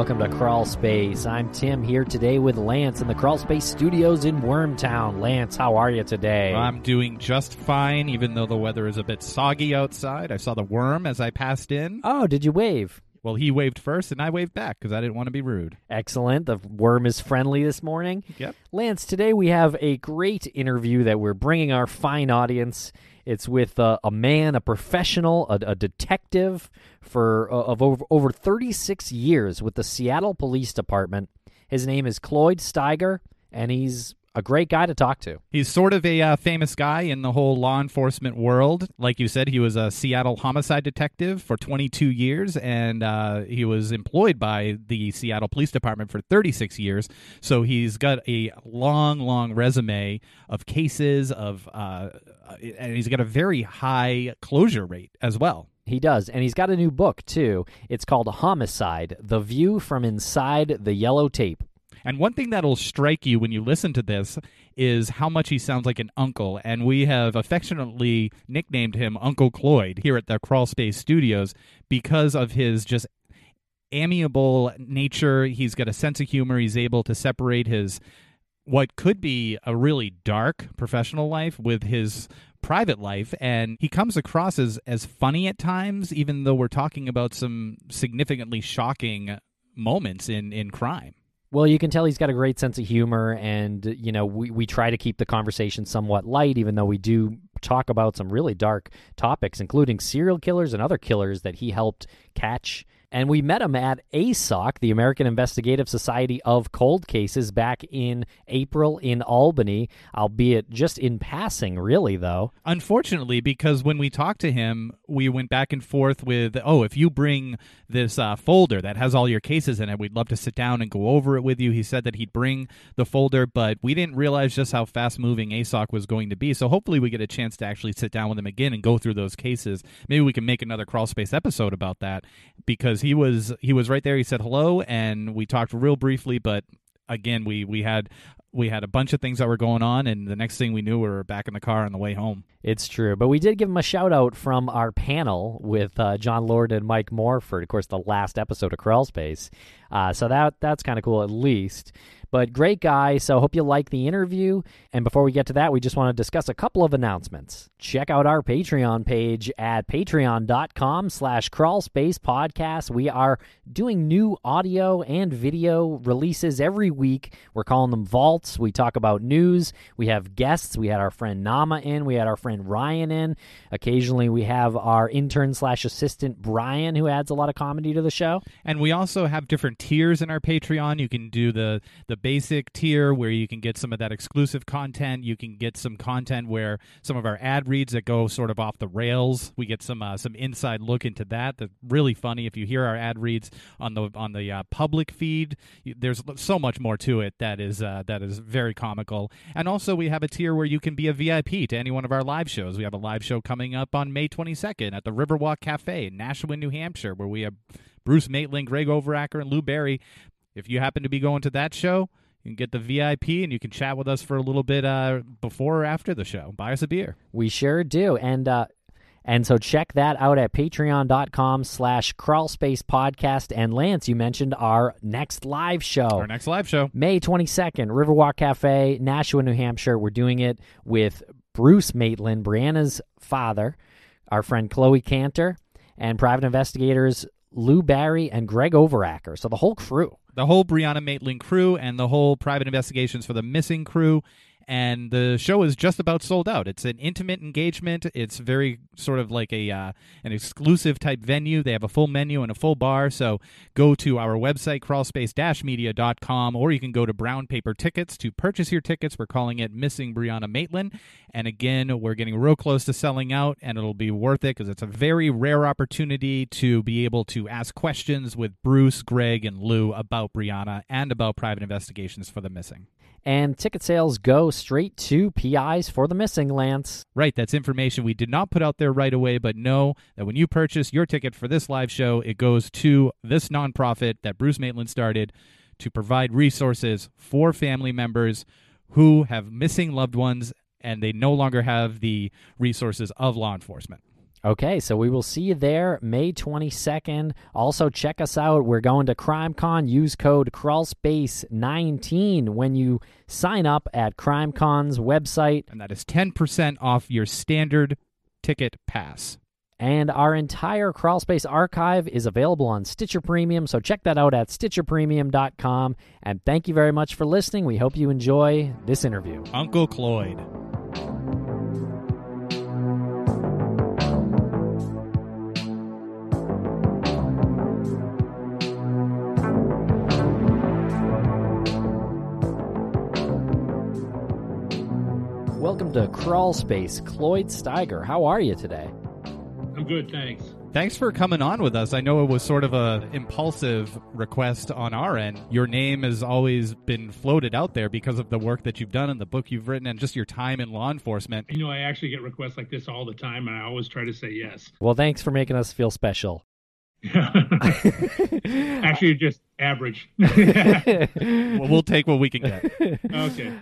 Welcome to Crawl Space. I'm Tim here today with Lance in the Crawl Space Studios in Wormtown. Lance, how are you today? I'm doing just fine, even though the weather is a bit soggy outside. I saw the worm as I passed in. Oh, did you wave? Well, he waved first, and I waved back because I didn't want to be rude. Excellent. The worm is friendly this morning. Yep. Lance, today we have a great interview that we're bringing our fine audience. It's with uh, a man, a professional, a, a detective for uh, of over, over 36 years with the Seattle Police Department. His name is Cloyd Steiger, and he's a great guy to talk to. He's sort of a uh, famous guy in the whole law enforcement world. Like you said, he was a Seattle homicide detective for 22 years, and uh, he was employed by the Seattle Police Department for 36 years. So he's got a long, long resume of cases of, uh, Uh, and he's got a very high closure rate as well. He does, and he's got a new book too. It's called Homicide: The View from Inside the Yellow Tape. And one thing that'll strike you when you listen to this is how much he sounds like an uncle. And we have affectionately nicknamed him Uncle Cloyd here at the Crawl Space Studios because of his just amiable nature. He's got a sense of humor. He's able to separate his what could be a really dark professional life with his private life and he comes across as as funny at times even though we're talking about some significantly shocking moments in in crime. Well, you can tell he's got a great sense of humor, and you know we we try to keep the conversation somewhat light, even though we do talk about some really dark topics, including serial killers and other killers that he helped catch and we met him at ASOC, the American Investigative Society of Cold Cases, back in April in Albany, albeit just in passing, really, though. Unfortunately, because when we talked to him, we went back and forth with, oh, if you bring this uh, folder that has all your cases in it, we'd love to sit down and go over it with you. He said that he'd bring the folder, but we didn't realize just how fast moving ASOC was going to be. So hopefully, we get a chance to actually sit down with him again and go through those cases. Maybe we can make another crawl space episode about that because because he was he was right there. He said hello, and we talked real briefly, but again, we we had we had a bunch of things that were going on, and the next thing we knew, we were back in the car on the way home. It's true, but we did give him a shout out from our panel with uh, John Lord and Mike Morford. Of course, the last episode of Crawl Space, uh, so that that's kind of cool at least. But great guy, so hope you like the interview. And before we get to that, we just want to discuss a couple of announcements. Check out our Patreon page at patreon.com slash crawlspacepodcast. We are doing new audio and video releases every week. We're calling them vaults. We talk about news. We have guests. We had our friend Nama in. We had our friend Ryan in. Occasionally we have our intern slash assistant Brian who adds a lot of comedy to the show. And we also have different tiers in our Patreon. You can do the the basic tier where you can get some of that exclusive content. You can get some content where some of our ad reads that go sort of off the rails. We get some uh, some inside look into that. That's really funny. If you hear our ad reads on the on the uh, public feed, there's so much more to it that is uh, that is very comical. And also, we have a tier where you can be a VIP to any one of our live shows. We have a live show coming up on May 22nd at the Riverwalk Cafe in Nashua, New Hampshire, where we have Bruce Maitland, Greg Overacker, and Lou Barry if you happen to be going to that show, you can get the VIP and you can chat with us for a little bit uh, before or after the show. Buy us a beer. We sure do. And uh, and so check that out at patreon.com slash crawlspace podcast. And Lance, you mentioned our next live show. Our next live show. May 22nd, Riverwalk Cafe, Nashua, New Hampshire. We're doing it with Bruce Maitland, Brianna's father, our friend Chloe Cantor, and private investigators Lou Barry, and Greg Overacker. So the whole crew. The whole Brianna Maitland crew and the whole private investigations for the missing crew and the show is just about sold out. It's an intimate engagement. It's very sort of like a uh, an exclusive type venue. They have a full menu and a full bar. So go to our website crawlspace-media.com or you can go to Brown Paper Tickets to purchase your tickets. We're calling it Missing Brianna Maitland. And again, we're getting real close to selling out and it'll be worth it because it's a very rare opportunity to be able to ask questions with Bruce, Greg, and Lou about Brianna and about private investigations for the missing and ticket sales go straight to PIs for the missing, Lance. Right, that's information we did not put out there right away, but know that when you purchase your ticket for this live show, it goes to this nonprofit that Bruce Maitland started to provide resources for family members who have missing loved ones and they no longer have the resources of law enforcement. Okay, so we will see you there May 22nd. Also, check us out. We're going to CrimeCon. Use code CrawlSpace19 when you sign up at CrimeCon's website. And that is 10% off your standard ticket pass. And our entire Crawlspace archive is available on Stitcher Premium, so check that out at StitcherPremium.com. And thank you very much for listening. We hope you enjoy this interview. Uncle Cloyd. Welcome to Crawl Space, Cloyd Steiger. How are you today? I'm good, thanks. Thanks for coming on with us. I know it was sort of a impulsive request on our end. Your name has always been floated out there because of the work that you've done and the book you've written and just your time in law enforcement. You know, I actually get requests like this all the time, and I always try to say yes. Well, thanks for making us feel special. actually, just average. well, we'll take what we can get. Okay.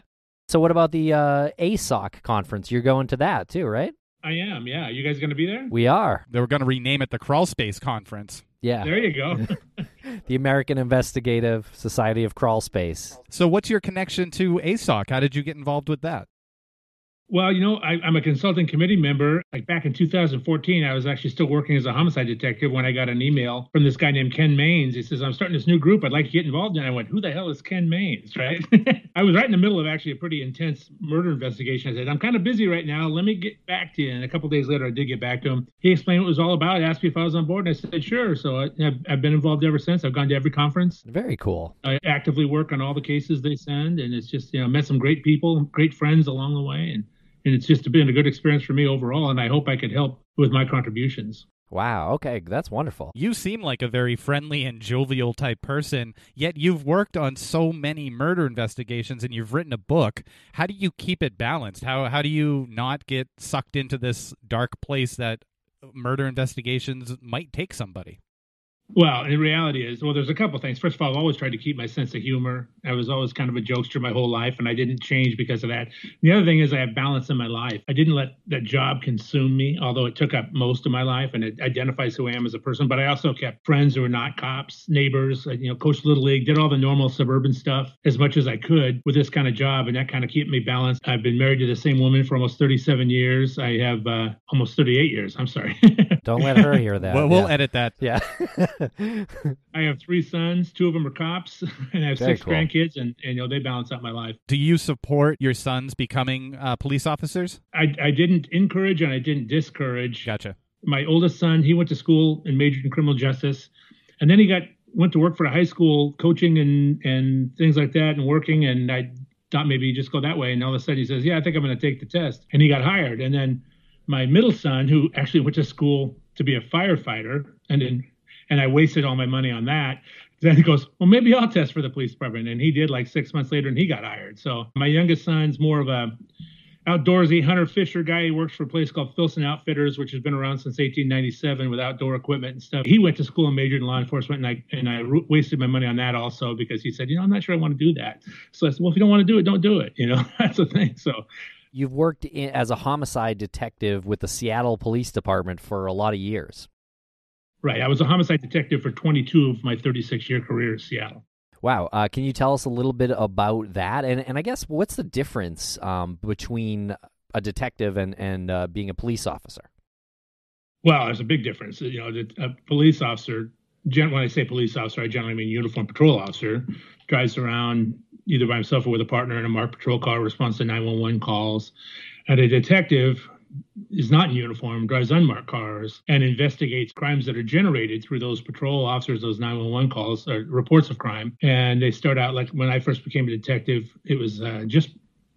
So, what about the uh, ASOC conference? You're going to that too, right? I am, yeah. You guys going to be there? We are. They were going to rename it the Crawl Space Conference. Yeah. There you go. the American Investigative Society of Crawl Space. So, what's your connection to ASOC? How did you get involved with that? Well, you know, I, am a consulting committee member. Like back in 2014, I was actually still working as a homicide detective when I got an email from this guy named Ken Mains. He says, I'm starting this new group. I'd like to get involved in. I went, Who the hell is Ken Mains? Right. I was right in the middle of actually a pretty intense murder investigation. I said, I'm kind of busy right now. Let me get back to you. And a couple days later, I did get back to him. He explained what it was all about, asked me if I was on board. And I said, Sure. So uh, I, have I've been involved ever since. I've gone to every conference. Very cool. I actively work on all the cases they send. And it's just, you know, met some great people, great friends along the way. And and it's just been a good experience for me overall and i hope i could help with my contributions Wow. Okay, that's wonderful. You seem like a very friendly and jovial type person, yet you've worked on so many murder investigations and you've written a book. How do you keep it balanced? How how do you not get sucked into this dark place that murder investigations might take somebody? Well, in reality is well, there's a couple things. First of all, I've always tried to keep my sense of humor. I was always kind of a jokester my whole life, and I didn't change because of that. The other thing is I have balance in my life. I didn't let that job consume me, although it took up most of my life and it identifies who I am as a person. But I also kept friends who were not cops, neighbors. You know, coached little league, did all the normal suburban stuff as much as I could with this kind of job, and that kind of kept me balanced. I've been married to the same woman for almost 37 years. I have uh, almost 38 years. I'm sorry. Don't let her hear that. well, we'll yeah. edit that. Yeah. I have three sons. Two of them are cops, and I have Very six cool. grandkids, and, and you know they balance out my life. Do you support your sons becoming uh, police officers? I, I didn't encourage and I didn't discourage. Gotcha. My oldest son, he went to school and majored in criminal justice, and then he got went to work for a high school, coaching and and things like that, and working. And I thought maybe he'd just go that way, and all of a sudden he says, "Yeah, I think I'm going to take the test," and he got hired. And then my middle son, who actually went to school to be a firefighter, and then and I wasted all my money on that. Then he goes, well, maybe I'll test for the police department, and he did. Like six months later, and he got hired. So my youngest son's more of a outdoorsy hunter fisher guy. He works for a place called Filson Outfitters, which has been around since 1897 with outdoor equipment and stuff. He went to school and majored in law enforcement, and I and I wasted my money on that also because he said, you know, I'm not sure I want to do that. So I said, well, if you don't want to do it, don't do it. You know, that's the thing. So You've worked in, as a homicide detective with the Seattle Police Department for a lot of years. Right, I was a homicide detective for 22 of my 36 year career in Seattle. Wow. Uh, can you tell us a little bit about that? And and I guess what's the difference um, between a detective and and uh, being a police officer? Well, there's a big difference. You know, a police officer, gen- when I say police officer, I generally mean uniform patrol officer, drives around either by himself or with a partner in a marked patrol car, responds to 911 calls. And a detective is not in uniform, drives unmarked cars, and investigates crimes that are generated through those patrol officers, those 911 calls, or reports of crime. And they start out like when I first became a detective, it was uh, just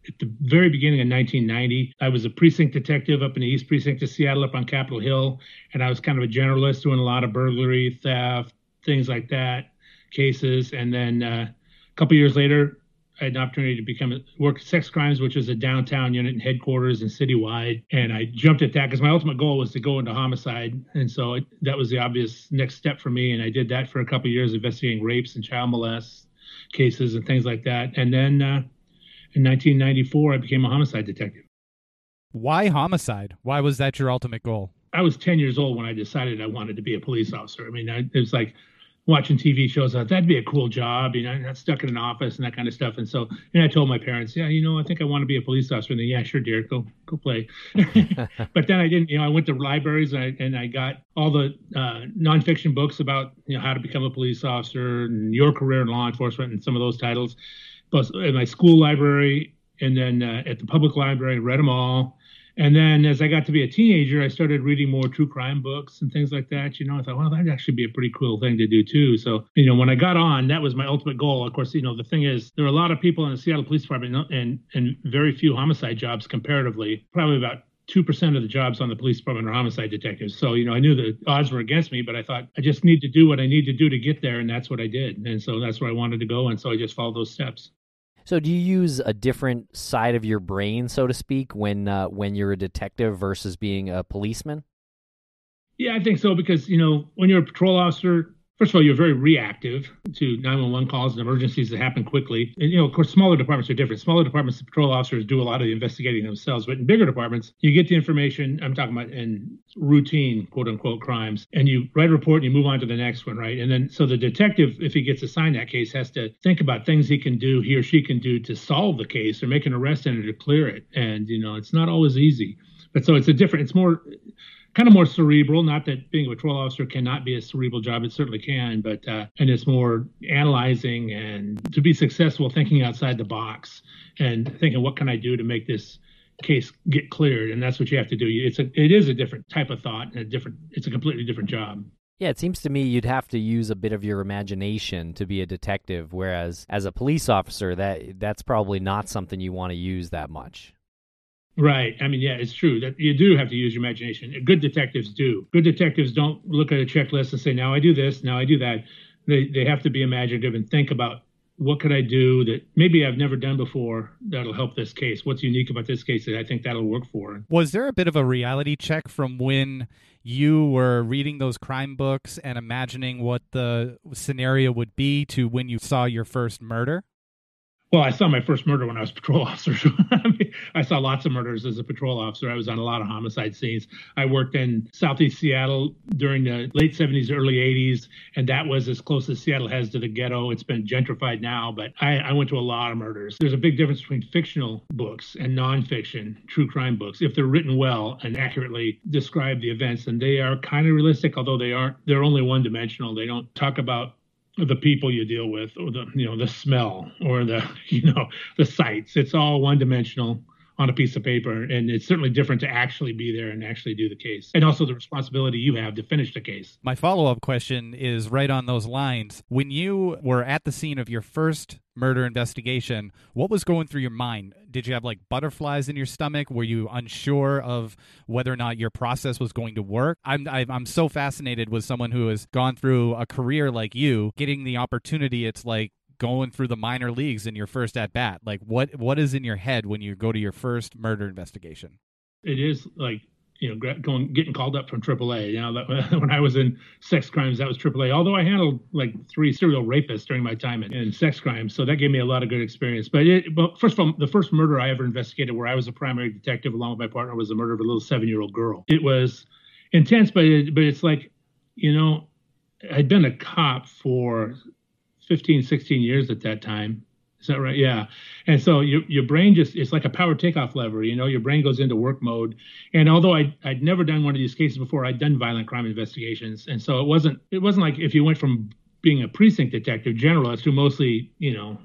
at the very beginning of 1990. I was a precinct detective up in the East Precinct of Seattle, up on Capitol Hill, and I was kind of a generalist doing a lot of burglary, theft, things like that, cases. And then uh, a couple years later, an opportunity to become a, work at sex crimes, which is a downtown unit and headquarters and citywide. And I jumped at that because my ultimate goal was to go into homicide, and so it, that was the obvious next step for me. And I did that for a couple of years, investigating rapes and child molest cases and things like that. And then uh, in 1994, I became a homicide detective. Why homicide? Why was that your ultimate goal? I was 10 years old when I decided I wanted to be a police officer. I mean, I, it was like watching TV shows. I that'd be a cool job, you know, not stuck in an office and that kind of stuff. And so, and I told my parents, yeah, you know, I think I want to be a police officer. And they, yeah, sure, dear, go go play. but then I didn't. You know, I went to libraries and I, and I got all the uh, nonfiction books about you know how to become a police officer and your career in law enforcement and some of those titles. Plus, in my school library and then uh, at the public library, read them all and then as I got to be a teenager, I started reading more true crime books and things like that. You know, I thought, well, that'd actually be a pretty cool thing to do too. So, you know, when I got on, that was my ultimate goal. Of course, you know, the thing is, there are a lot of people in the Seattle Police Department and and very few homicide jobs comparatively. Probably about two percent of the jobs on the police department are homicide detectives. So, you know, I knew the odds were against me, but I thought I just need to do what I need to do to get there, and that's what I did. And so that's where I wanted to go, and so I just followed those steps. So, do you use a different side of your brain, so to speak, when uh, when you're a detective versus being a policeman? Yeah, I think so because you know when you're a patrol officer, first of all, you're very reactive to 911 calls and emergencies that happen quickly. And, you know, of course, smaller departments are different. Smaller departments, the patrol officers do a lot of the investigating themselves. But in bigger departments, you get the information. I'm talking about in routine, quote unquote, crimes, and you write a report and you move on to the next one, right? And then, so the detective, if he gets assigned that case, has to think about things he can do, he or she can do to solve the case or make an arrest in it or clear it. And, you know, it's not always easy. But so it's a different, it's more, kind of more cerebral. Not that being a patrol officer cannot be a cerebral job; it certainly can. But uh, and it's more analyzing and to be successful, thinking outside the box and thinking, what can I do to make this case get cleared? And that's what you have to do. It's a it is a different type of thought and a different. It's a completely different job. Yeah, it seems to me you'd have to use a bit of your imagination to be a detective, whereas as a police officer, that that's probably not something you want to use that much. Right. I mean, yeah, it's true that you do have to use your imagination. Good detectives do. Good detectives don't look at a checklist and say, now I do this, now I do that. They, they have to be imaginative and think about what could I do that maybe I've never done before that'll help this case? What's unique about this case that I think that'll work for? Was there a bit of a reality check from when you were reading those crime books and imagining what the scenario would be to when you saw your first murder? Well, I saw my first murder when I was a patrol officer. I, mean, I saw lots of murders as a patrol officer. I was on a lot of homicide scenes. I worked in Southeast Seattle during the late 70s, early 80s, and that was as close as Seattle has to the ghetto. It's been gentrified now, but I, I went to a lot of murders. There's a big difference between fictional books and nonfiction, true crime books. If they're written well and accurately describe the events, and they are kind of realistic, although they aren't, they're only one dimensional. They don't talk about the people you deal with or the you know the smell or the you know the sights. It's all one dimensional on a piece of paper and it's certainly different to actually be there and actually do the case. And also the responsibility you have to finish the case. My follow-up question is right on those lines. When you were at the scene of your first murder investigation what was going through your mind? Did you have like butterflies in your stomach? Were you unsure of whether or not your process was going to work? I'm i'm so fascinated with someone who has gone through a career like you getting the opportunity it's like going through the minor leagues in your first at bat? Like what what is in your head when you go to your first murder investigation? It is like you know going getting called up from AAA. You know that, when I was in sex crimes, that was AAA. Although I handled like three serial rapists during my time in, in sex crimes, so that gave me a lot of good experience. But it, but first of all, the first murder I ever investigated, where I was a primary detective along with my partner, was the murder of a little seven year old girl. It was intense, but it, but it's like you know I'd been a cop for 15, 16 years at that time. Is that right? Yeah. And so your your brain just it's like a power takeoff lever. You know, your brain goes into work mode. And although I I'd never done one of these cases before, I'd done violent crime investigations, and so it wasn't it wasn't like if you went from being a precinct detective generalist to mostly you know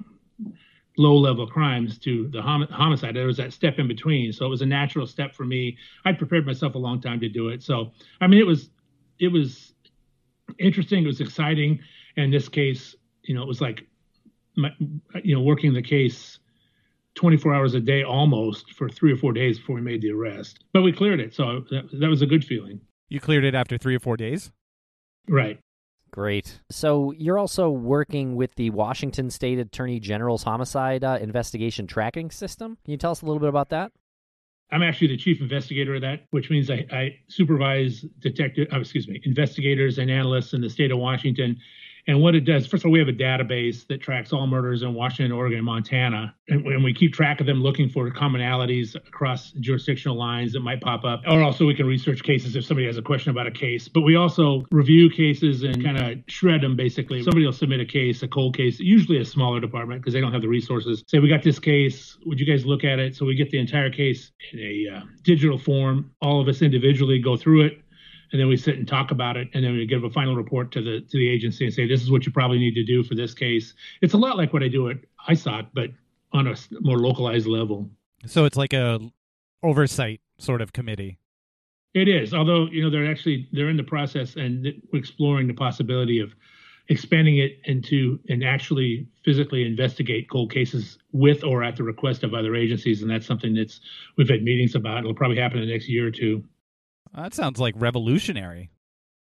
low level crimes to the hom- homicide. There was that step in between, so it was a natural step for me. I'd prepared myself a long time to do it. So I mean, it was it was interesting. It was exciting. In this case, you know, it was like, my, you know, working the case 24 hours a day almost for three or four days before we made the arrest. But we cleared it, so that, that was a good feeling. You cleared it after three or four days? Right. Great. So you're also working with the Washington State Attorney General's homicide uh, investigation tracking system. Can you tell us a little bit about that? I'm actually the chief investigator of that, which means I, I supervise detective, oh, excuse me, investigators and analysts in the state of Washington And what it does, first of all, we have a database that tracks all murders in Washington, Oregon, and Montana. And, and we keep track of them looking for commonalities across jurisdictional lines that might pop up. Or also, we can research cases if somebody has a question about a case. But we also review cases and kind of shred them basically. Somebody will submit a case, a cold case, usually a smaller department because they don't have the resources. Say, we got this case. Would you guys look at it? So we get the entire case in a uh, digital form. All of us individually go through it and then we sit and talk about it and then we give a final report to the to the agency and say this is what you probably need to do for this case. It's a lot like what i do at ISOC but on a more localized level. So it's like a oversight sort of committee. It is although you know they're actually they're in the process and exploring the possibility of expanding it into and actually physically investigate cold cases with or at the request of other agencies and that's something that's we've had meetings about. It'll probably happen in the next year or two that sounds like revolutionary.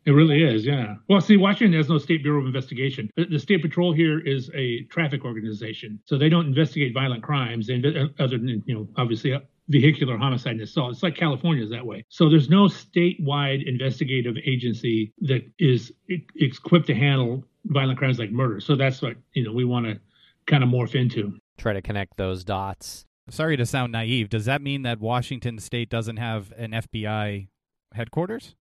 It really is, yeah. Well, see, Washington has no state bureau of investigation. The, the, state patrol here is a traffic organization, so they don't investigate violent crimes. They inve- other than you know, obviously, uh, vehicular homicide and assault. It's like California is that way. So there's no statewide investigative agency that is equipped to handle violent crimes like murder. So that's what you know we want to kind of morph into. Try to connect those dots. Sorry to sound naive. Does that mean that Washington State doesn't have an FBI headquarters?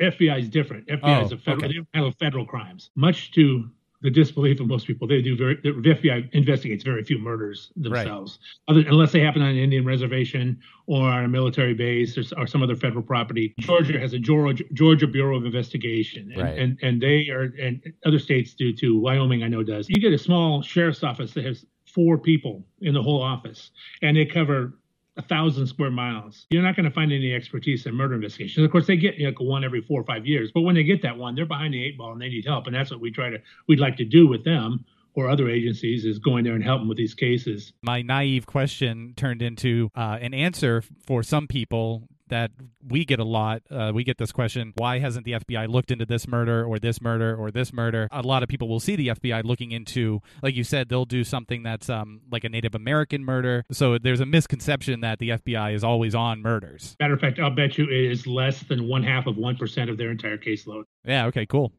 FBI is different. FBI oh, is a federal, okay. they handle federal crimes. Much to the disbelief of most people, they do very. The FBI investigates very few murders themselves, right. other, unless they happen on an Indian reservation or on a military base or, or some other federal property. Georgia has a Georgia, Georgia Bureau of Investigation, and, right. and and they are, and other states do too. Wyoming, I know, does. You get a small sheriff's office that has four people in the whole office, and they cover a thousand square miles. You're not going to find any expertise in murder investigations. Of course, they get like one every four or five years, but when they get that one, they're behind the eight ball and they need help, and that's what we try to we'd like to do with them or other agencies is going there and helping with these cases. My naive question turned into uh, an answer for some people that we get a lot. Uh, we get this question why hasn't the FBI looked into this murder or this murder or this murder? A lot of people will see the FBI looking into, like you said, they'll do something that's um, like a Native American murder. So there's a misconception that the FBI is always on murders. Matter of fact, I'll bet you it is less than one half of 1% of their entire caseload. Yeah, okay, cool.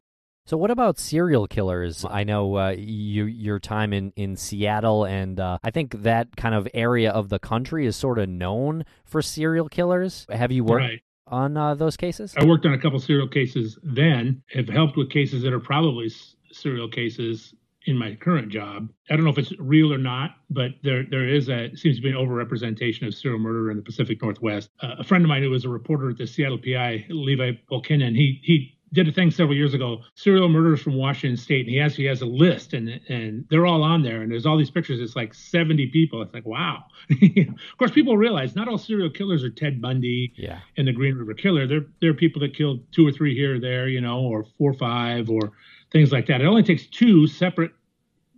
So, what about serial killers? I know uh, you, your time in, in Seattle, and uh, I think that kind of area of the country is sort of known for serial killers. Have you worked right. on uh, those cases? I worked on a couple serial cases then, have helped with cases that are probably serial cases in my current job. I don't know if it's real or not, but there there is a seems to be an overrepresentation of serial murder in the Pacific Northwest. Uh, a friend of mine who was a reporter at the Seattle PI, Levi Pulkkinen, he he did a thing several years ago, serial murders from Washington State, and he actually has a list, and and they're all on there, and there's all these pictures. It's like 70 people. It's like wow. of course, people realize not all serial killers are Ted Bundy yeah. and the Green River Killer. They're they're people that killed two or three here or there, you know, or four or five, or things like that. It only takes two separate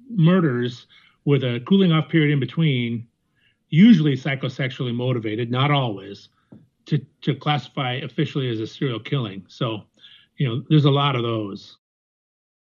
murders with a cooling off period in between, usually psychosexually motivated, not always, to to classify officially as a serial killing. So you know, there's a lot of those.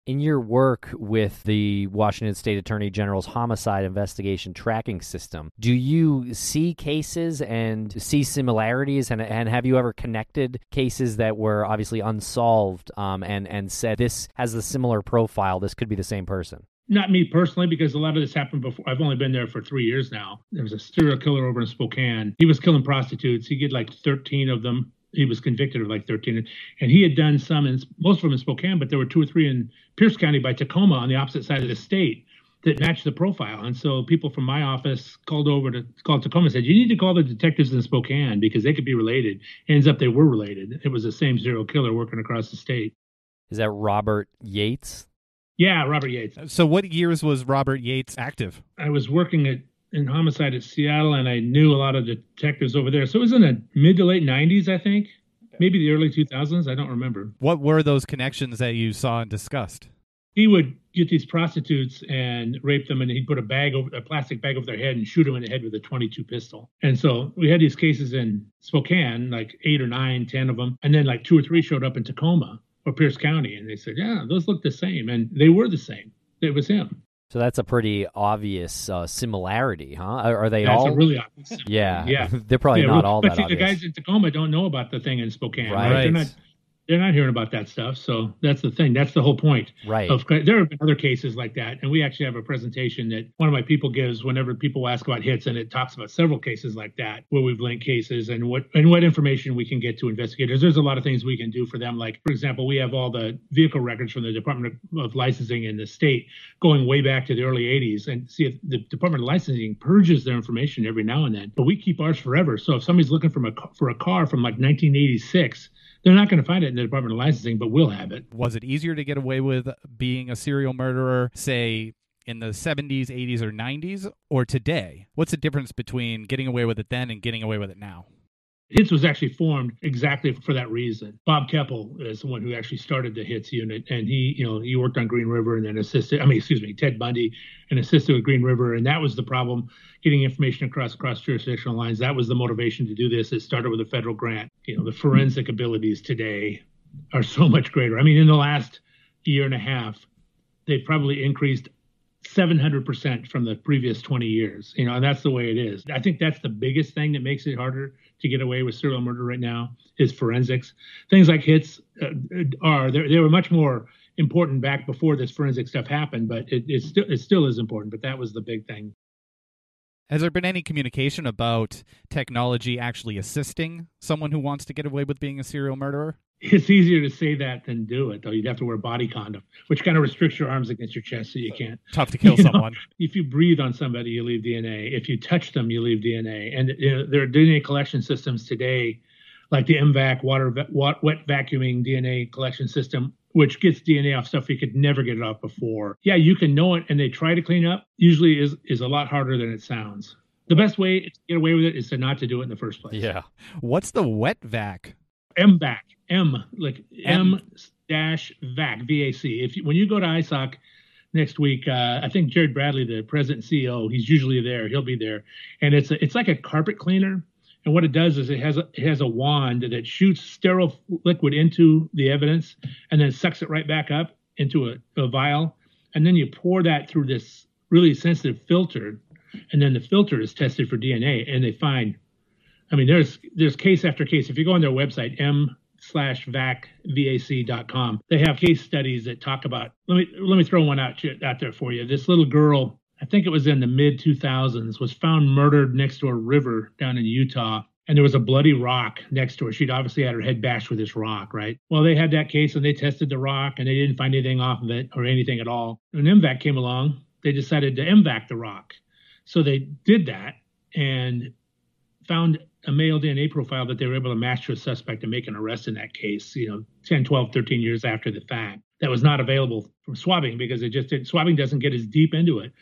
In your work with the Washington State Attorney General's homicide investigation tracking system, do you see cases and see similarities? And, and have you ever connected cases that were obviously unsolved um, and, and said this has a similar profile? This could be the same person? Not me personally, because a lot of this happened before. I've only been there for three years now. There was a serial killer over in Spokane. He was killing prostitutes. He did like 13 of them he was convicted of like 13 and he had done some in most of them in spokane but there were two or three in pierce county by tacoma on the opposite side of the state that matched the profile. And so people from my office called over to call tacoma and said you need to call the detectives in spokane because they could be related. Ends up they were related. It was the same serial killer working across the state. Is that robert yates? Yeah robert yates. So what years was robert yates active? I was working at in homicide at Seattle, and I knew a lot of detectives over there. So it was in the mid to late '90s, I think, maybe the early 2000s. I don't remember. What were those connections that you saw and discussed? He would get these prostitutes and rape them, and he'd put a bag over a plastic bag over their head and shoot them in the head with a 22 pistol. And so we had these cases in Spokane, like eight or nine, ten of them, and then like two or three showed up in Tacoma or Pierce County, and they said, "Yeah, those look the same," and they were the same. It was him. So that's a pretty obvious uh, similarity, huh? Are, are they that's all? really obvious. Yeah, yeah. They're probably yeah, not all but that. The guys in Tacoma don't know about the thing in Spokane, right? right? They're not they're not hearing about that stuff. So that's the thing. That's the whole point. Right. Of, there have been other cases like that, and we actually have a presentation that one of my people gives whenever people ask about HITS, and it talks about several cases like that where we've linked cases and what and what information we can get to investigators. There's a lot of things we can do for them. Like for example, we have all the vehicle records from the Department of Licensing in the state going way back to the early 80s, and see if the Department of Licensing purges their information every now and then. But we keep ours forever. So if somebody's looking for a for a car from like 1986 they're not going to find it in the Department of Licensing, but we'll have it. Was it easier to get away with being a serial murderer, say, in the 70s, 80s, or 90s, or today? What's the difference between getting away with it then and getting away with it now? HITS was actually formed exactly for that reason. Bob Keppel is the one who actually started the HITS unit, and he, you know, he worked on Green River and then assisted. I mean, excuse me, Ted Bundy, and assisted with Green River, and that was the problem, getting information across cross jurisdictional lines. That was the motivation to do this. It started with a federal grant. You know, the forensic abilities today are so much greater. I mean, in the last year and a half, they've probably increased 700% from the previous 20 years you know and that's the way it is i think that's the biggest thing that makes it harder to get away with serial murder right now is forensics. Things like HITS uh, are they, were much more important back before this forensic stuff happened, but it, it it still is important. But that was the big thing. Has there been any communication about technology actually assisting someone who wants to get away with being a serial murderer? It's easier to say that than do it, though. You'd have to wear a body condom, which kind of restricts your arms against your chest so you can't. Tough to kill someone. Know, if you breathe on somebody, you leave DNA. If you touch them, you leave DNA. And you know, there are DNA collection systems today, like the MVAC, water, wet vacuuming DNA collection system, which gets DNA off stuff you could never get it off before. Yeah, you can know it, and they try to clean up. Usually, is is a lot harder than it sounds. The best way to get away with it is to not to do it in the first place. Yeah. What's the wet vac? MVAC, M like M dash VAC VAC. If you, when you go to ISOC next week, uh, I think Jared Bradley, the president and CEO, he's usually there. He'll be there, and it's a, it's like a carpet cleaner and what it does is it has a, it has a wand that shoots sterile liquid into the evidence and then sucks it right back up into a, a vial. And then you pour that through this really sensitive filter. And then the filter is tested for DNA. And they find, I mean, there's there's case after case. If you go on their website, m slash vac vac.com, they have case studies that talk about. Let me let me throw one out out there for you. This little girl I think it was in the mid 2000s, was found murdered next to a river down in Utah. And there was a bloody rock next to her. She'd obviously had her head bashed with this rock, right? Well, they had that case and they tested the rock and they didn't find anything off of it or anything at all. When MVAC came along, they decided to MVAC the rock. So they did that and found a male DNA profile that they were able to match to a suspect and make an arrest in that case, you know, 10, 12, 13 years after the fact. That was not available from swabbing because it just did, swabbing doesn't get as deep into it.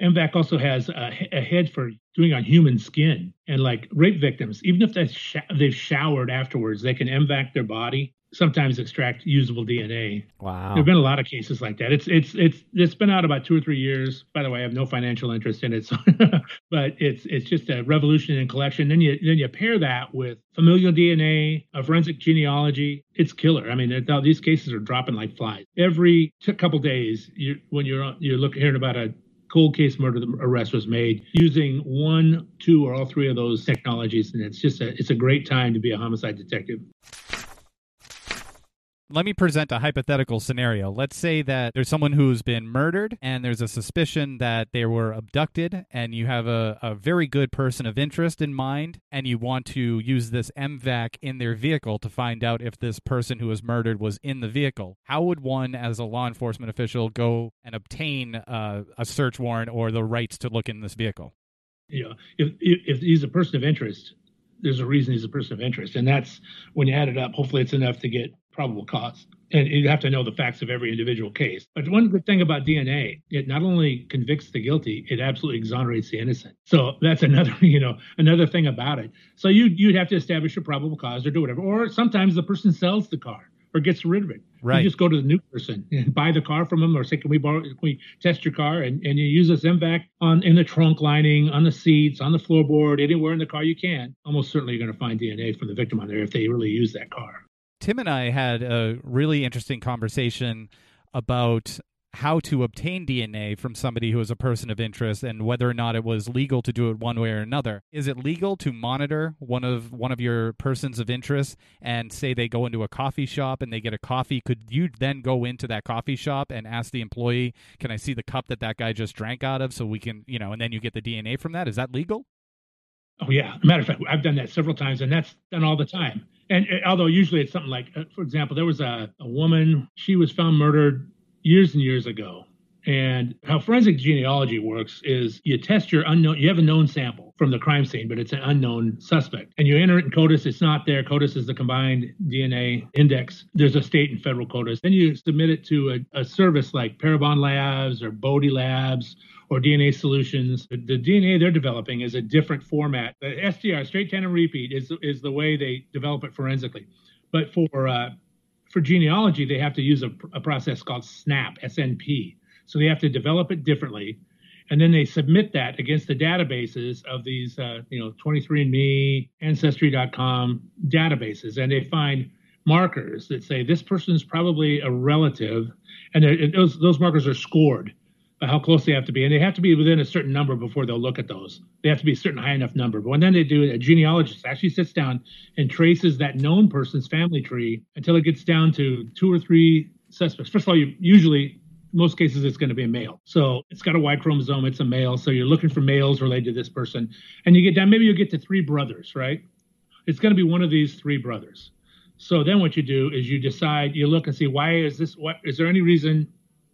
MVAC also has a, a, head for doing on human skin and like rape victims, even if they sh- they've showered afterwards, they can MVAC their body, sometimes extract usable DNA. Wow. There've been a lot of cases like that. It's it's it's it's been out about two or three years. By the way, I have no financial interest in it, so but it's it's just a revolution in collection. Then you then you pair that with familial DNA, a forensic genealogy. It's killer. I mean, these cases are dropping like flies. Every t- couple days, you when you're you're looking hearing about a cold case murder arrest was made using one, two, or all three of those technologies, and it's just a it's a great time to be a homicide detective let me present a hypothetical scenario. Let's say that there's someone who's been murdered and there's a suspicion that they were abducted, and you have a, a very good person of interest in mind, and you want to use this MVAC in their vehicle to find out if this person who was murdered was in the vehicle. How would one, as a law enforcement official, go and obtain uh, a search warrant or the rights to look in this vehicle? Yeah, if, if, if he's a person of interest, there's a reason he's a person of interest, and that's when you add it up. Hopefully, it's enough to get probable cause. And you have to know the facts of every individual case. But one good thing about DNA, it not only convicts the guilty, it absolutely exonerates the innocent. So that's another, you know, another thing about it. So you you'd have to establish a probable cause or do whatever. Or sometimes the person sells the car or gets rid of it. Right. You just go to the new person and buy the car from them or say, can we borrow, can we test your car? And, and you use this MVAC on in the trunk lining, on the seats, on the floorboard, anywhere in the car you can. Almost certainly you're going to find DNA from the victim on there if they really use that car. Tim and I had a really interesting conversation about how to obtain DNA from somebody who is a person of interest and whether or not it was legal to do it one way or another. Is it legal to monitor one of one of your persons of interest and say they go into a coffee shop and they get a coffee? Could you then go into that coffee shop and ask the employee, "Can I see the cup that that guy just drank out of so we can, you know, and then you get the DNA from that? Is that legal?" Oh yeah, matter of fact, I've done that several times, and that's done all the time. And uh, although usually it's something like, uh, for example, there was a, a woman, she was found murdered years and years ago. And how forensic genealogy works is you test your unknown, you have a known sample from the crime scene, but it's an unknown suspect. And you enter it in CODIS, it's not there. CODIS is the combined DNA index. There's a state and federal CODIS. Then you submit it to a, a service like Parabon Labs or Bode Labs or DNA Solutions. The, the, DNA they're developing is a different format. The STR, straight tandem repeat, is, is the way they develop it forensically. But for uh, for genealogy, they have to use a, a process called SNAP, SNP. So they have to develop it differently, and then they submit that against the databases of these, uh, you know, 23andMe, Ancestry.com databases, and they find markers that say this person is probably a relative, and those those markers are scored how close they have to be, and they have to be within a certain number before they'll look at those. They have to be a certain high enough number. But when then they do it, a genealogist actually sits down and traces that known person's family tree until it gets down to two or three suspects. First of all, you usually most cases it's going to be a male. So it's got a Y chromosome, it's a male. So you're looking for males related to this person. And you get down, maybe you get to three brothers, right? It's going to be one of these three brothers. So then what you do is you decide, you look and see why is this what is there any reason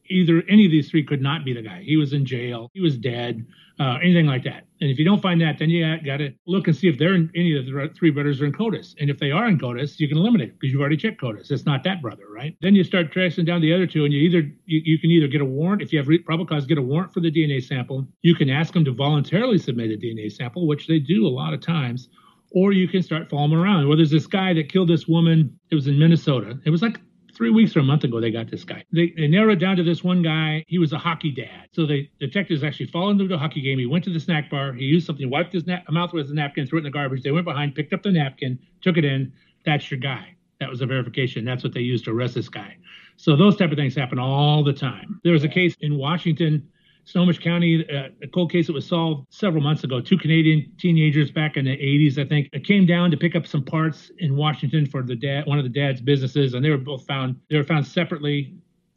either any of these three could not be the guy. He was in jail, he was dead, uh, anything like that. And if you don't find that, then you got to look and see if they're in, any of the three brothers are in CODIS. And if they are in CODIS, you can eliminate it because you've already checked CODIS. It's not that brother, right? Then you start tracing down the other two, and you either you, you can either get a warrant if you have re- probable cause, get a warrant for the DNA sample. You can ask them to voluntarily submit a DNA sample, which they do a lot of times or you can start following around. Well, there's this guy that killed this woman. It was in Minnesota. It was like three weeks or a month ago they got this guy. They, they narrowed down to this one guy. He was a hockey dad. So the detectives actually followed him to a hockey game. He went to the snack bar. He used something, wiped his na- mouth with his napkin, threw it in the garbage. They went behind, picked up the napkin, took it in. That's your guy. That was a verification. That's what they used to arrest this guy. So those type of things happen all the time. There was a case in Washington Snohomish County, uh, a cold case that was solved several months ago. Two Canadian teenagers back in the 80s, I think, came down to pick up some parts in Washington for the dad, one of the dad's businesses, and they were both found. They were found separately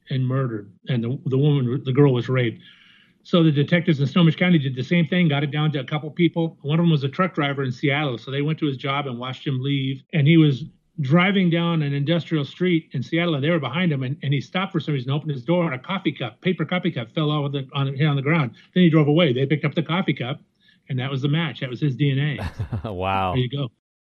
and murdered, and the the woman, the girl, was raped. So the detectives in Snohomish County did the same thing, got it down to a couple people. One of them was a truck driver in Seattle, so they went to his job and watched him leave, and he was driving down an industrial street in Seattle, and they were behind him, and, and he stopped for some reason, opened his door, and a coffee cup, paper coffee cup, fell out the, on hit on the ground. Then he drove away. They picked up the coffee cup, and that was the match. That was his DNA. wow. There you go.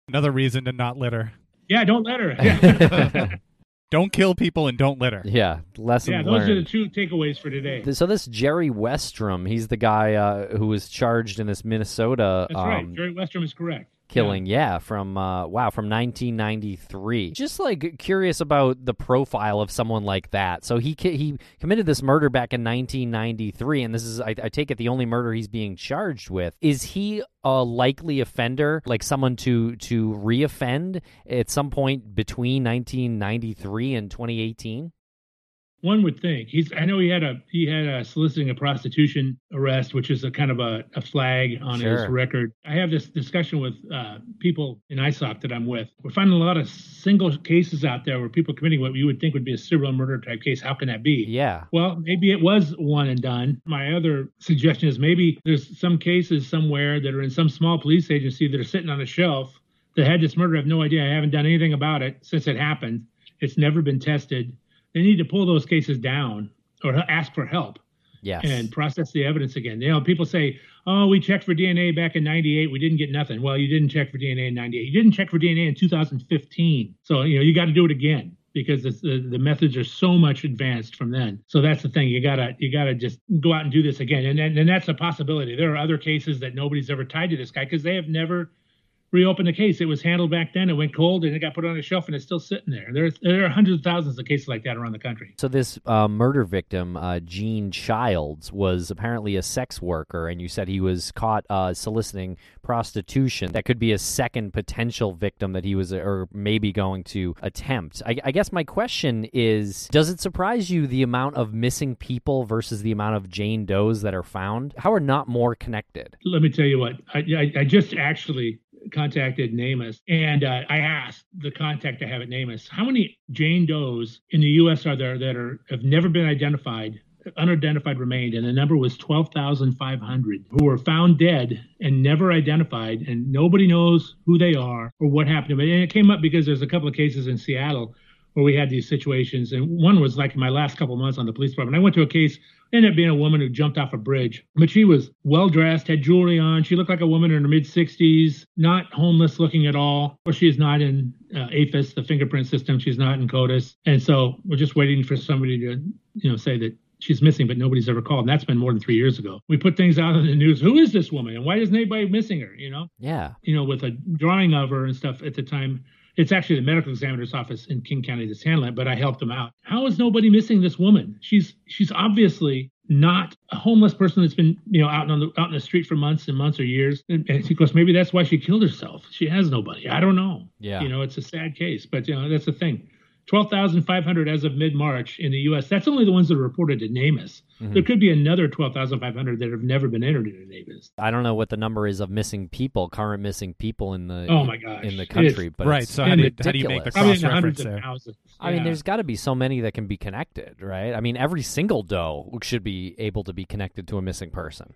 Another reason to not litter. Yeah, don't litter. Yeah. don't kill people and don't litter. Yeah, lesson Yeah, those learned. are the two takeaways for today. So this Jerry Westrom, he's the guy uh, who was charged in this Minnesota That's um, right. Jerry Westrom is correct. Killing. Yeah, from uh, wow, from 1993. Just like curious about the profile of someone like that. So he he committed this murder back in 1993, and this is I, I take it the only murder he's being charged with. Is he a likely offender, like someone to to reoffend at some point between 1993 and 2018? One would think he's. I know he had a he had a soliciting a prostitution arrest, which is a kind of a, a flag on his record. I have this discussion with uh, people in ISOC that I'm with. We're finding a lot of single cases out there where people committing what you would think would be a serial murder type case. How can that be? Yeah. Well, maybe it was one and done. My other suggestion is maybe there's some cases somewhere that are in some small police agency that are sitting on a shelf that had this murder. I have no idea. I haven't done anything about it since it happened. It's never been tested. They need to pull those cases down or ask for help Yes. and process the evidence again. You know, people say, "Oh, we checked for DNA back in '98. We didn't get nothing." Well, you didn't check for DNA in '98. You didn't check for DNA in 2015. So you know, you got to do it again because it's, the the methods are so much advanced from then. So that's the thing. You gotta you gotta just go out and do this again. And and, and that's a possibility. There are other cases that nobody's ever tied to this guy because they have never reopen the case. It was handled back then. It went cold and it got put on a shelf and it's still sitting there. There, there are hundreds of thousands of cases like that around the country. So this uh, murder victim, uh, Jeanne Childs, was apparently a sex worker, and you said he was caught uh, soliciting prostitution. That could be a second potential victim that he was, or maybe going to attempt. I, I guess my question is: Does it surprise you the amount of missing people versus the amount of Jane Does that are found? How are not more connected? Let me tell you what. I, I, I just actually contacted NamUs and uh, I asked the contact to have it NamUs, how many Jane Does in the U.S. are there that are have never been identified, unidentified remained, and the number was 12,500 who were found dead and never identified, and nobody knows who they are or what happened to them. And it came up because there's a couple of cases in Seattle where we had these situations, and one was like my last couple months on the police department. I went to a case ended up being a woman who jumped off a bridge. But she was well dressed, had jewelry on. She looked like a woman in her mid 60s, not homeless looking at all. Or she is not in uh, AFIS, the fingerprint system. She's not in CODIS. And so we're just waiting for somebody to, you know, say that she's missing, but nobody's ever called. And that's been more than three years ago. We put things out in the news. Who is this woman? And why isn't anybody missing her? You know? Yeah. You know, with a drawing of her and stuff at the time it's actually the medical examiner's office in King County that's handling it, but I helped them out. How is nobody missing this woman? She's she's obviously not a homeless person that's been you know out on the out in the street for months and months or years. And, and of course, maybe that's why she killed herself. She has nobody. I don't know. Yeah. You know, it's a sad case, but you know that's the thing. 12,500 as of mid March in the U.S. That's only the ones that are reported to NamUs. Mm-hmm. There could be another 12,500 that have never been entered into NamUs. I don't know what the number is of missing people, current missing people in the oh my gosh in the country, it's, but right. So how do, you, how do you make the cross reference there? Yeah. I mean, there's got to be so many that can be connected, right? I mean, every single doe should be able to be connected to a missing person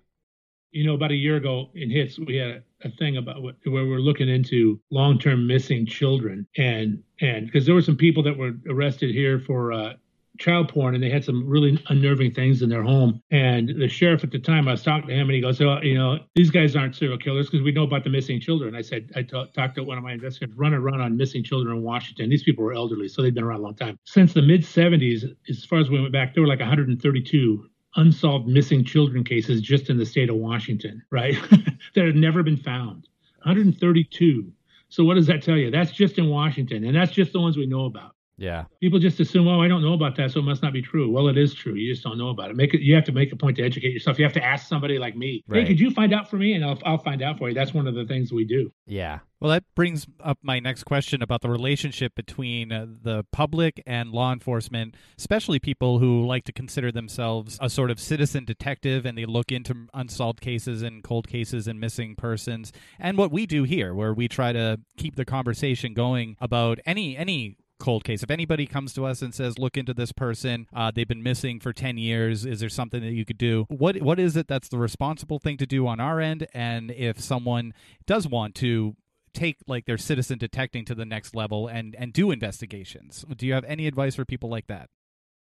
you know, about a year ago in HITS, we had a, thing about what, where we're looking into long-term missing children, and and because there were some people that were arrested here for uh, child porn, and they had some really unnerving things in their home. And the sheriff at the time, I was talking to him, and he goes, "Oh, you know, these guys aren't serial killers because we know about the missing children." I said, I t- talked to one of my investigators, run a run on missing children in Washington. These people were elderly, so they've been around a long time. Since the mid 70s, as far as we went back, there were like 132 unsolved missing children cases just in the state of Washington, right? that have never been found. 132. So what does that tell you? That's just in Washington, and that's just the ones we know about. Yeah. People just assume, oh, I don't know about that, so it must not be true. Well, it is true. You just don't know about it. Make it. You have to make a point to educate yourself. You have to ask somebody like me, right. hey, could you find out for me? And I'll, I'll find out for you. That's one of the things we do. Yeah. Well, that brings up my next question about the relationship between uh, the public and law enforcement, especially people who like to consider themselves a sort of citizen detective and they look into unsolved cases and cold cases and missing persons. And what we do here, where we try to keep the conversation going about any any cold case. If anybody comes to us and says, "Look into this person. Uh, they've been missing for ten years. Is there something that you could do?" What What is it that's the responsible thing to do on our end? And if someone does want to take like their citizen detecting to the next level and and do investigations, do you have any advice for people like that?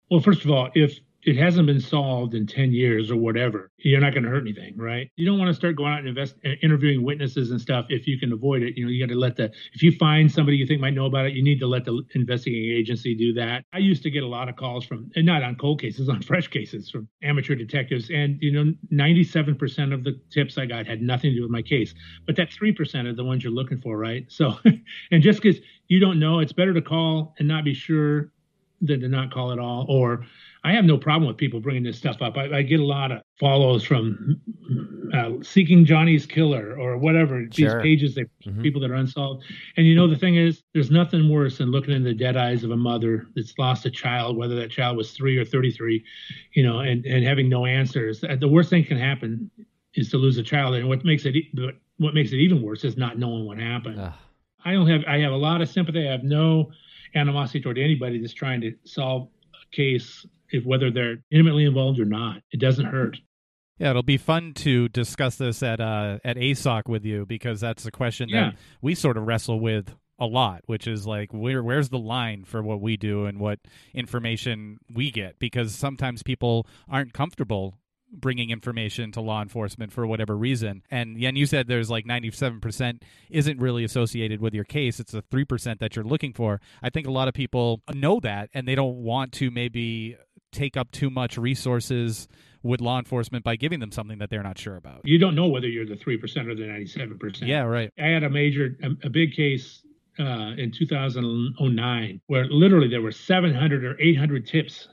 Well, first of all, if it hasn't been solved in 10 years or whatever, you're not going to hurt anything, right? You don't want to start going out and invest, uh, interviewing witnesses and stuff if you can avoid it. You know, you got to let the, if you find somebody you think might know about it, you need to let the investigating agency do that. I used to get a lot of calls from, and not on cold cases, on fresh cases from amateur detectives. And, you know, 97% of the tips I got had nothing to do with my case. But that 3% are the ones you're looking for, right? So, and just because you don't know, it's better to call and not be sure than to not call at all. Or I have no problem with people bringing this stuff up. I, I get a lot of follows from uh, seeking Johnny's killer or whatever sure. these pages that mm-hmm. people that are unsolved. And you know the thing is, there's nothing worse than looking in the dead eyes of a mother that's lost a child, whether that child was three or 33, you know, and and having no answers. The worst thing can happen is to lose a child, and what makes it what makes it even worse is not knowing what happened. Ugh. I don't have I have a lot of sympathy. I have no animosity toward anybody that's trying to solve case, if whether they're intimately involved or not. It doesn't hurt. Yeah, it'll be fun to discuss this at uh, at ISOC with you because that's a question yeah. that we sort of wrestle with a lot, which is like where where's the line for what we do and what information we get because sometimes people aren't comfortable bringing information to law enforcement for whatever reason. And Yen, you said there's like 97% isn't really associated with your case. It's the 3% that you're looking for. I think a lot of people know that and they don't want to maybe take up too much resources with law enforcement by giving them something that they're not sure about. You don't know whether you're the three percent or the ninety-seven percent. Yeah, right. I had a major, a, a big case uh, in 2009 where literally there were 700 or 800 tips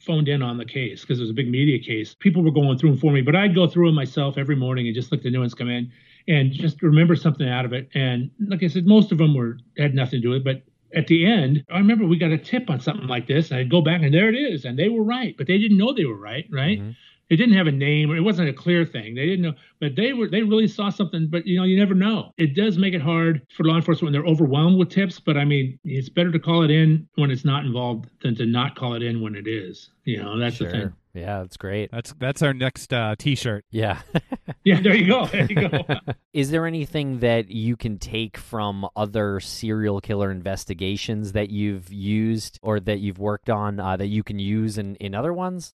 phoned in on the case because it was a big media case. People were going through them for me, but I'd go through them myself every morning and just look the new ones come in and just remember something out of it. And like I said, most of them were had nothing to do with it, but at the end, I remember we got a tip on something like this, and I'd go back and there it is, and they were right, but they didn't know they were right, right? Mm-hmm. It didn't have a name, or it wasn't a clear thing. They didn't know, but they were they really saw something. But you know, you never know. It does make it hard for law enforcement when they're overwhelmed with tips. But I mean, it's better to call it in when it's not involved than to not call it in when it is. You know, that's sure. the thing. Yeah, that's great. That's that's our next uh, T-shirt. Yeah. Yeah, there you go. There you go. Is there anything that you can take from other serial killer investigations that you've used or that you've worked on uh, that you can use in, in other ones?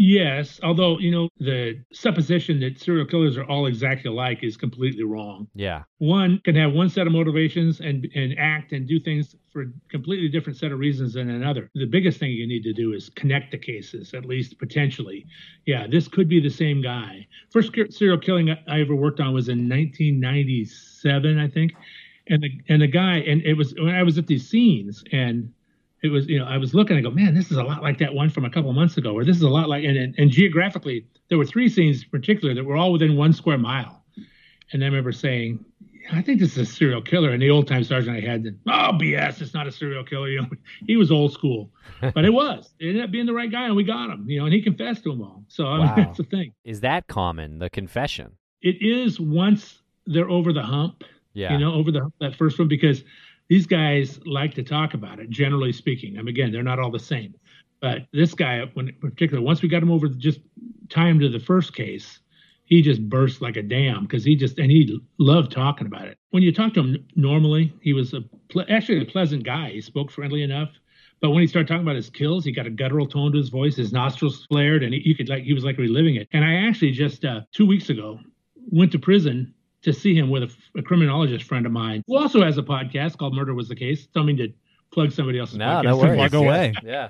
Yes, although you know the supposition that serial killers are all exactly alike is completely wrong. Yeah. One can have one set of motivations and and act and do things for a completely different set of reasons than another. The biggest thing you need to do is connect the cases, at least potentially. Yeah, this could be the same guy. First serial killing I ever worked on was in 1997, I think, and the and the guy and it was when I was at these scenes and it was you know I was looking I go man this is a lot like that one from a couple months ago or this is a lot like and, and, and geographically there were three scenes in particular that were all within one square mile. And I remember saying I think this is a serial killer. And the old time sergeant I had oh BS it's not a serial killer you know he was old school. But it was. It ended up being the right guy and we got him you know and he confessed to them all. So I mean, that's the thing. Is that common, the confession? it is once they're over the hump Yeah. you know, over the that first one because these guys like to talk about it. Generally speaking, I mean, again, they're not all the same, but this guy, when in particular, once we got him over, just time to the first case, he just burst like a dam because he just and he loved talking about it. When you talk to him normally, he was a ple- actually a pleasant guy. He spoke friendly enough. But when he started talking about his kills, he got a guttural tone to his voice. His nostrils flared, and he, could like he was like reliving it. And I actually just uh, two weeks ago went to prison to see him with a, a criminologist friend of mine who also has a podcast called Murder Was the Case. Don't mean to plug somebody else's no, podcast. no worries. Plug away. Yeah.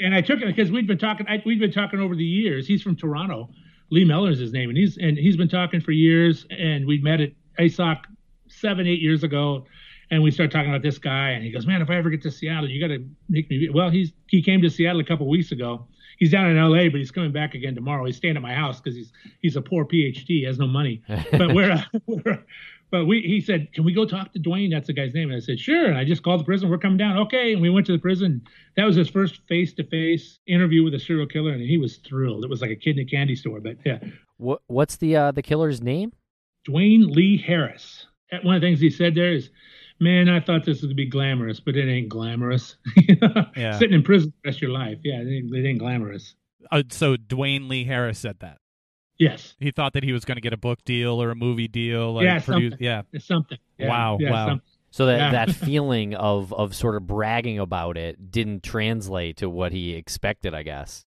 And I took it because we'd been talking. I, we'd been talking over the years. He's from Toronto. Lee Mellor's is his name, and he's and he's been talking for years. And we met at ISOC seven, eight years ago, and we started talking about this guy. And he goes, "Man, if I ever get to Seattle, you got to make me." Well, he's he came to Seattle a couple weeks ago. He's down in L.A., but he's coming back again tomorrow. He's staying at my house because he's he's a poor PhD, he has no money. But we're, uh, we're but we he said, "Can we go talk to Dwayne?" That's the guy's name. And I said, "Sure." And I just called the prison. We're coming down. Okay. And we went to the prison. That was his first face-to-face interview with a serial killer, and he was thrilled. It was like a kid in a candy store. But yeah, What what's the uh, the killer's name? Dwayne Lee Harris. One of the things he said there is, "Man, I thought this would be glamorous, but it ain't glamorous. Yeah. Sitting in prison the rest of your life, yeah, it ain't, it ain't glamorous." Uh, so Dwayne Lee Harris said that. Yes, He thought that he was going to get a book deal or a movie deal. Like Yeah, produce, something. yeah. it's something. Yeah, Wow, yeah, wow. something. So that Yeah. that feeling of of sort of bragging about it didn't translate to what he expected, I guess.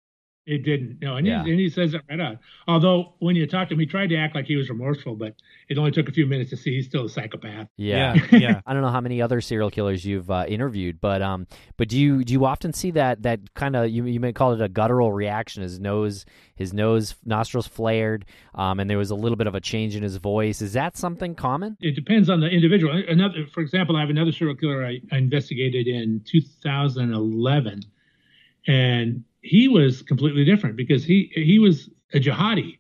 It didn't. No, and, Yeah. he, and he says it right out. Although when you talk to him, he tried to act like he was remorseful, but it only took a few minutes to see he's still a psychopath. Yeah. Yeah. yeah. I don't know how many other serial killers you've uh, interviewed, but um, but do you do you often see that that kind of you you may call it a guttural reaction? His nose, his nose, nostrils flared, um, and there was a little bit of a change in his voice. Is that something common? It depends on the individual. Another, for example, I have another serial killer I, I investigated in 2011, and he was completely different because he he was a jihadi.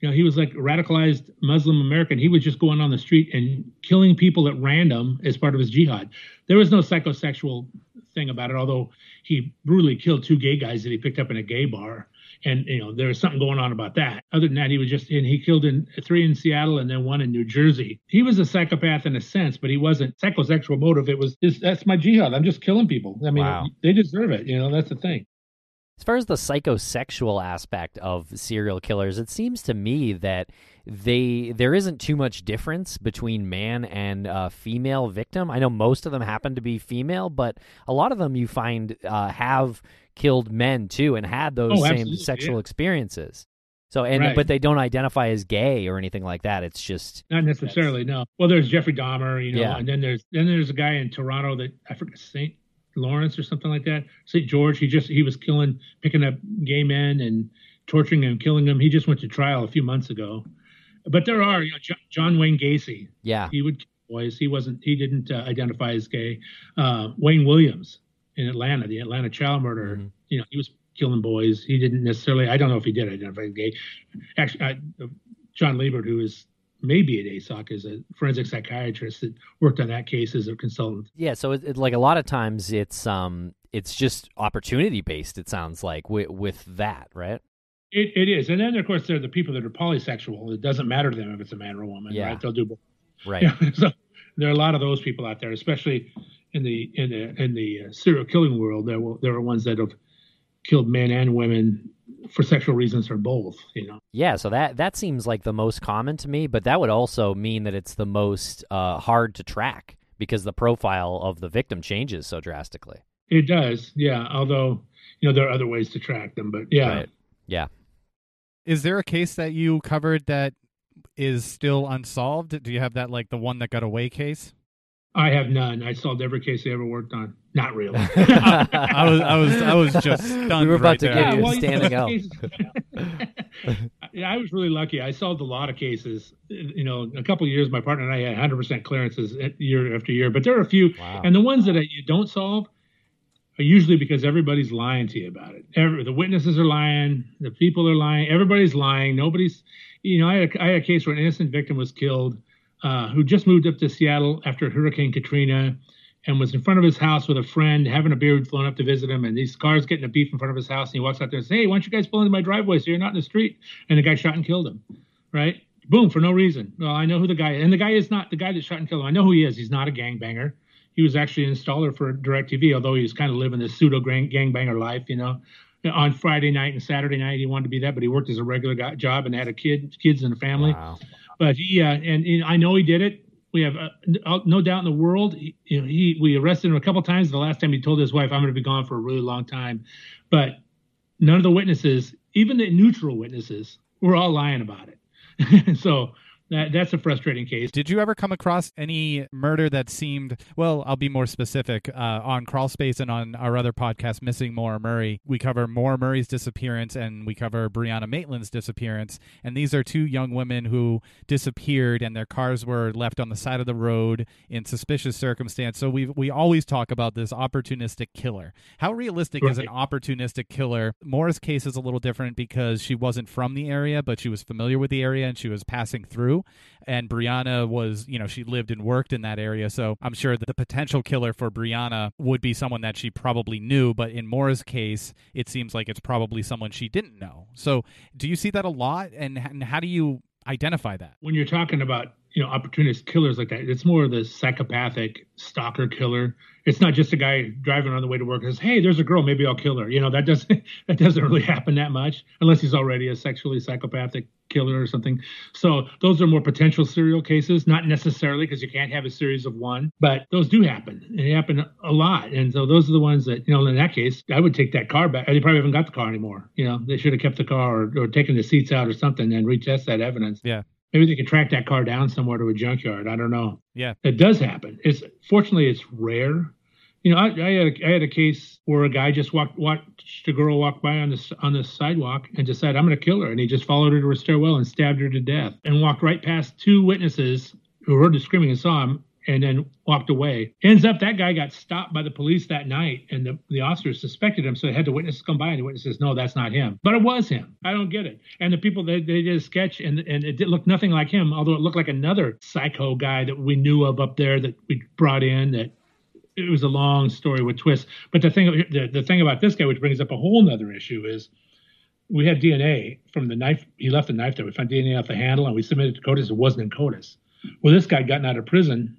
You know, he was like a radicalized Muslim American. He was just going on the street and killing people at random as part of his jihad. There was no psychosexual thing about it, although he brutally killed two gay guys that he picked up in a gay bar. And you know, there was something going on about that. Other than that, he was just and he killed in three in Seattle and then one in New Jersey. He was a psychopath in a sense, but he wasn't psychosexual motive. It was just that's my jihad. I'm just killing people. I mean, Wow. they deserve it. You know, that's the thing. As far as the psychosexual aspect of serial killers, it seems to me that they there isn't too much difference between man and uh, female victim. I know most of them happen to be female, but a lot of them you find uh, have killed men too and had those Oh, same sexual yeah. experiences. So and Right. but they don't identify as gay or anything like that. It's just Not necessarily, no. Well, there's Jeffrey Dahmer, you know, Yeah. and then there's then there's a guy in Toronto that I forget Saint Lawrence or something like that. St. George. He just he was killing, picking up gay men and torturing them, killing them. He just went to trial a few months ago. But there are you know, John Wayne Gacy. Yeah, he would kill boys. He wasn't. He didn't uh, identify as gay. Uh, Wayne Williams in Atlanta, the Atlanta child murderer. Mm-hmm. You know, he was killing boys. He didn't necessarily. I don't know if he did identify as gay. Actually, I, John Liebert, who is maybe at ISOC is a forensic psychiatrist that worked on that case as a consultant. Yeah, so it, it, like a lot of times it's um it's just opportunity based. It sounds like with with that, right? It, it is, and then of course there are the people that are polysexual. It doesn't matter to them if it's a man or a woman, yeah. right? They'll do both. Right. So there are a lot of those people out there, especially in the in the in the uh, serial killing world. There will there are ones that have killed men and women for sexual reasons or both you know? Yeah so that that seems like the most common to me but that would also mean that it's the most uh, hard to track because the profile of the victim changes so drastically. It does yeah although you know there are other ways to track them but yeah. Right. yeah. Is there a case that you covered that is still unsolved? Do you have that like the one that got away case I have none. I solved every case I ever worked on. Not really. I was I was I was just stunned. We were about right to there. get you yeah, standing out. I was really lucky. I solved a lot of cases. You know, a couple years, my partner and I had 100% clearances year after year. But there are a few, wow. and the ones that you don't solve are usually because everybody's lying to you about it. Every, the witnesses are lying, the people are lying, everybody's lying. Nobody's, you know, I had, a, I had a case where an innocent victim was killed uh, who just moved up to Seattle after Hurricane Katrina and was in front of his house with a friend having a beer. We'd flown up to visit him, and these cars getting a beef in front of his house. And he walks out there and says, Hey, why don't you guys pull into my driveway so you're not in the street? And the guy shot and killed him, right? Boom, for no reason. Well, I know who the guy is. And the guy is not the guy that shot and killed him. I know who he is. He's not a gangbanger. He was actually an installer for DirecTV, although he was kind of living this pseudo gangbanger life, you know. On Friday night and Saturday night, he wanted to be that, but he worked as a regular guy, job and had a kid, kids and a family. Wow. But he uh, and, and, I know he did it. We have uh, no doubt in the world. He, you know, he we arrested him a couple times. The last time he told his wife, "I'm going to be gone for a really long time," but none of the witnesses, even the neutral witnesses, were all lying about it. so that, that's a frustrating case. Did you ever come across any murder that seemed, well, I'll be more specific. Uh, on Crawl Space and on our other podcast, Missing Maura Murray, we cover Maura Murray's disappearance and we cover Brianna Maitland's disappearance. And these are two young women who disappeared and their cars were left on the side of the road in suspicious circumstance. So we we always talk about this opportunistic killer. How realistic right. is an opportunistic killer? Maura's case is a little different because she wasn't from the area, but she was familiar with the area and she was passing through. And Brianna was, you know, she lived and worked in that area. So I'm sure that the potential killer for Brianna would be someone that she probably knew. But in Maura's case, it seems like it's probably someone she didn't know. So do you see that a lot? And, and how do you identify that? When you're talking about you know opportunist killers like that it's more of the psychopathic stalker killer it's not just a guy driving on the way to work and says hey there's a girl maybe i'll kill her you know that doesn't that doesn't really happen that much unless he's already a sexually psychopathic killer or something so those are more potential serial cases not necessarily because you can't have a series of one but those do happen they happen a lot and so those are the ones that you know in that case i would take that car back they probably haven't got the car anymore you know they should have kept the car or, or taken the seats out or something and retest that evidence yeah maybe they can track that car down somewhere to a junkyard. I don't know. Yeah, it does happen. It's fortunately it's rare. You know, I, I had a, I had a case where a guy just walked watched a girl walk by on the on the sidewalk and decided I'm going to kill her, and he just followed her to her stairwell and stabbed her to death, and walked right past two witnesses who heard the screaming and saw him, and then walked away. Ends up that guy got stopped by the police that night, and the, the officers suspected him, so they had the witnesses come by, and the witness says, "No, that's not him," but it was him. I don't get it. And the people they, they did a sketch, and and it did look nothing like him, although it looked like another psycho guy that we knew of up there that we brought in. That it was a long story with twists. But the thing the, the thing about this guy, which brings up a whole nother issue, is we had DNA from the knife. He left the knife there. We found DNA off the handle, and we submitted to CODIS. It wasn't in CODIS. Well, this guy gotten out of prison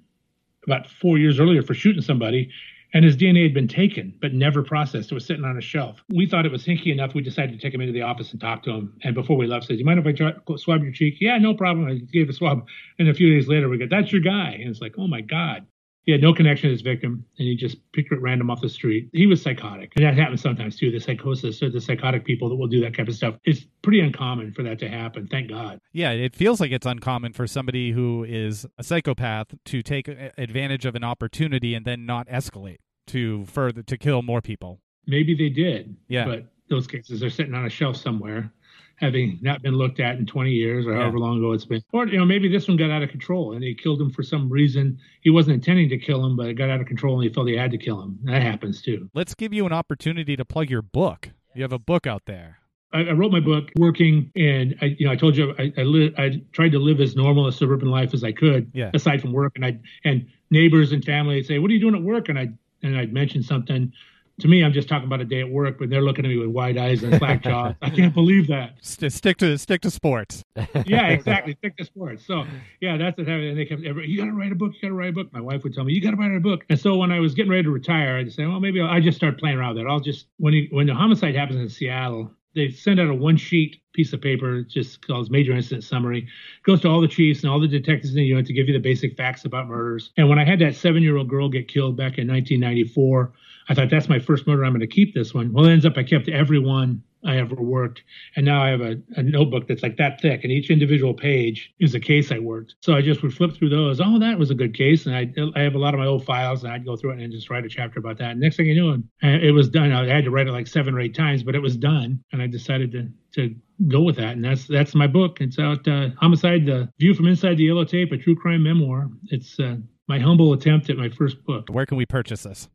about four years earlier for shooting somebody, and his DNA had been taken but never processed. It was sitting on a shelf. We thought it was hinky enough. We decided to take him into the office and talk to him. And before we left, said, "You mind if I try, swab your cheek?" Yeah, no problem. I gave a swab, and a few days later, we go, "That's your guy," and it's like, "Oh my god." He had no connection to his victim, and he just picked it random off the street. He was psychotic, and that happens sometimes too. The psychosis or the psychotic people that will do that kind of stuff. It's pretty uncommon for that to happen. Thank God. Yeah, it feels like it's uncommon for somebody who is a psychopath to take advantage of an opportunity and then not escalate. to further to kill more people. Maybe they did. Yeah. But those cases are sitting on a shelf somewhere, having not been looked at in 20 years or Yeah. however long ago it's been. Or you know, maybe this one got out of control and he killed him for some reason. He wasn't intending to kill him, but it got out of control and he felt he had to kill him. That happens too. Let's give you an opportunity to plug your book. You have a book out there. I, I wrote my book working, and I, you know, I told you I I, li- I tried to live as normal a suburban life as I could, Yeah. aside from work. And I and neighbors and family would say, "What are you doing at work?" And I and I'd mention something. To me, I'm just talking about a day at work, but they're looking at me with wide eyes and slack jaws. I can't believe that. St- stick to stick to sports. Yeah, exactly. Stick to sports. So yeah, that's what happened. And they kept, every, you got to write a book. You got to write a book. My wife would tell me, you got to write a book. And so when I was getting ready to retire, I'd say, well, maybe I'll, I just start playing around with it. I'll just when you, when the homicide happens in Seattle, they send out a one sheet piece of paper, just calls major incident summary. It goes to all the chiefs and all the detectives in the unit to give you the basic facts about murders. And when I had that seven year old girl get killed back in 1994, I thought that's my first murder. I'm going to keep this one. Well, it ends up I kept every one I ever worked, and now I have a, a notebook that's like that thick, and each individual page is a case I worked. So I just would flip through those. Oh, that was a good case, and I I have a lot of my old files, and I'd go through it and just write a chapter about that. And next thing you knew, it it was done. I had to write it like seven or eight times, but it was done, and I decided to to go with that, and that's that's my book. It's out, uh, Homicide: The View from Inside the Yellow Tape, a true crime memoir. It's uh, my humble attempt at my first book. Where can we purchase this?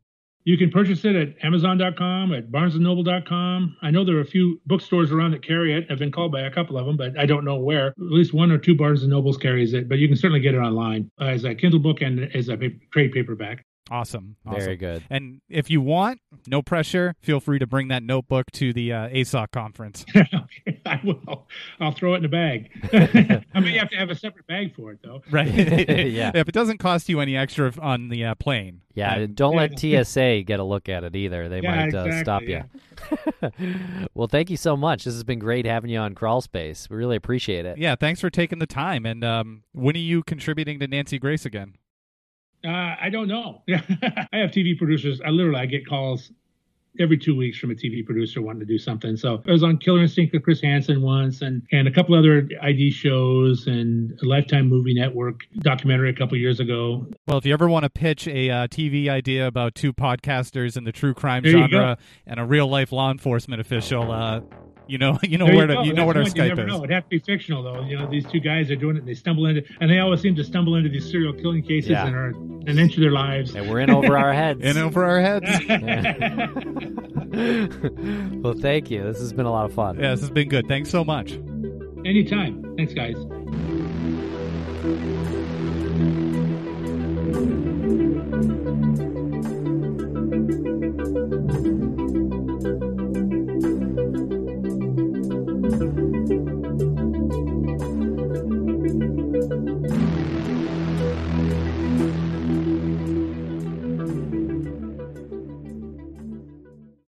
You can purchase it at Amazon.com, at BarnesandNoble.com. I know there are a few bookstores around that carry it. I've been called by a couple of them, but I don't know where. At least one or two Barnes and Nobles carries it, but you can certainly get it online as a Kindle book and as a trade paperback. Awesome. awesome. Very good. And if you want, no pressure. Feel free to bring that notebook to the uh, ISOC conference. I will. I'll throw it in a bag. I may have to have a separate bag for it, though. Right. Yeah. If it doesn't cost you any extra on the uh, plane. Yeah, then- don't let TSA get a look at it either. They Yeah, might uh, stop exactly, you. well, thank you so much. This has been great having you on Crawl Space. We really appreciate it. Yeah. Thanks for taking the time. And um, when are you contributing to Nancy Grace again? Uh, I don't know. I have TV producers. I literally I get calls every two weeks from a TV producer wanting to do something. So I was on Killer Instinct with Chris Hansen once, and and a couple other ID shows, and a Lifetime Movie Network documentary a couple years ago. Well, if you ever want to pitch a uh, TV idea about two podcasters in the true crime There genre and a real life law enforcement official, uh, you know, you know where you, to, you know what where our Skype you never is. Know. It'd have to be fictional though. You know, these two guys are doing it. And they stumble into, and they always seem to stumble into these serial killing cases yeah. and are an inch of their lives. And we're in over our heads. in over our heads. well, thank you. This has been a lot of fun. Yeah, this has been good. Thanks so much. Anytime. Thanks, guys.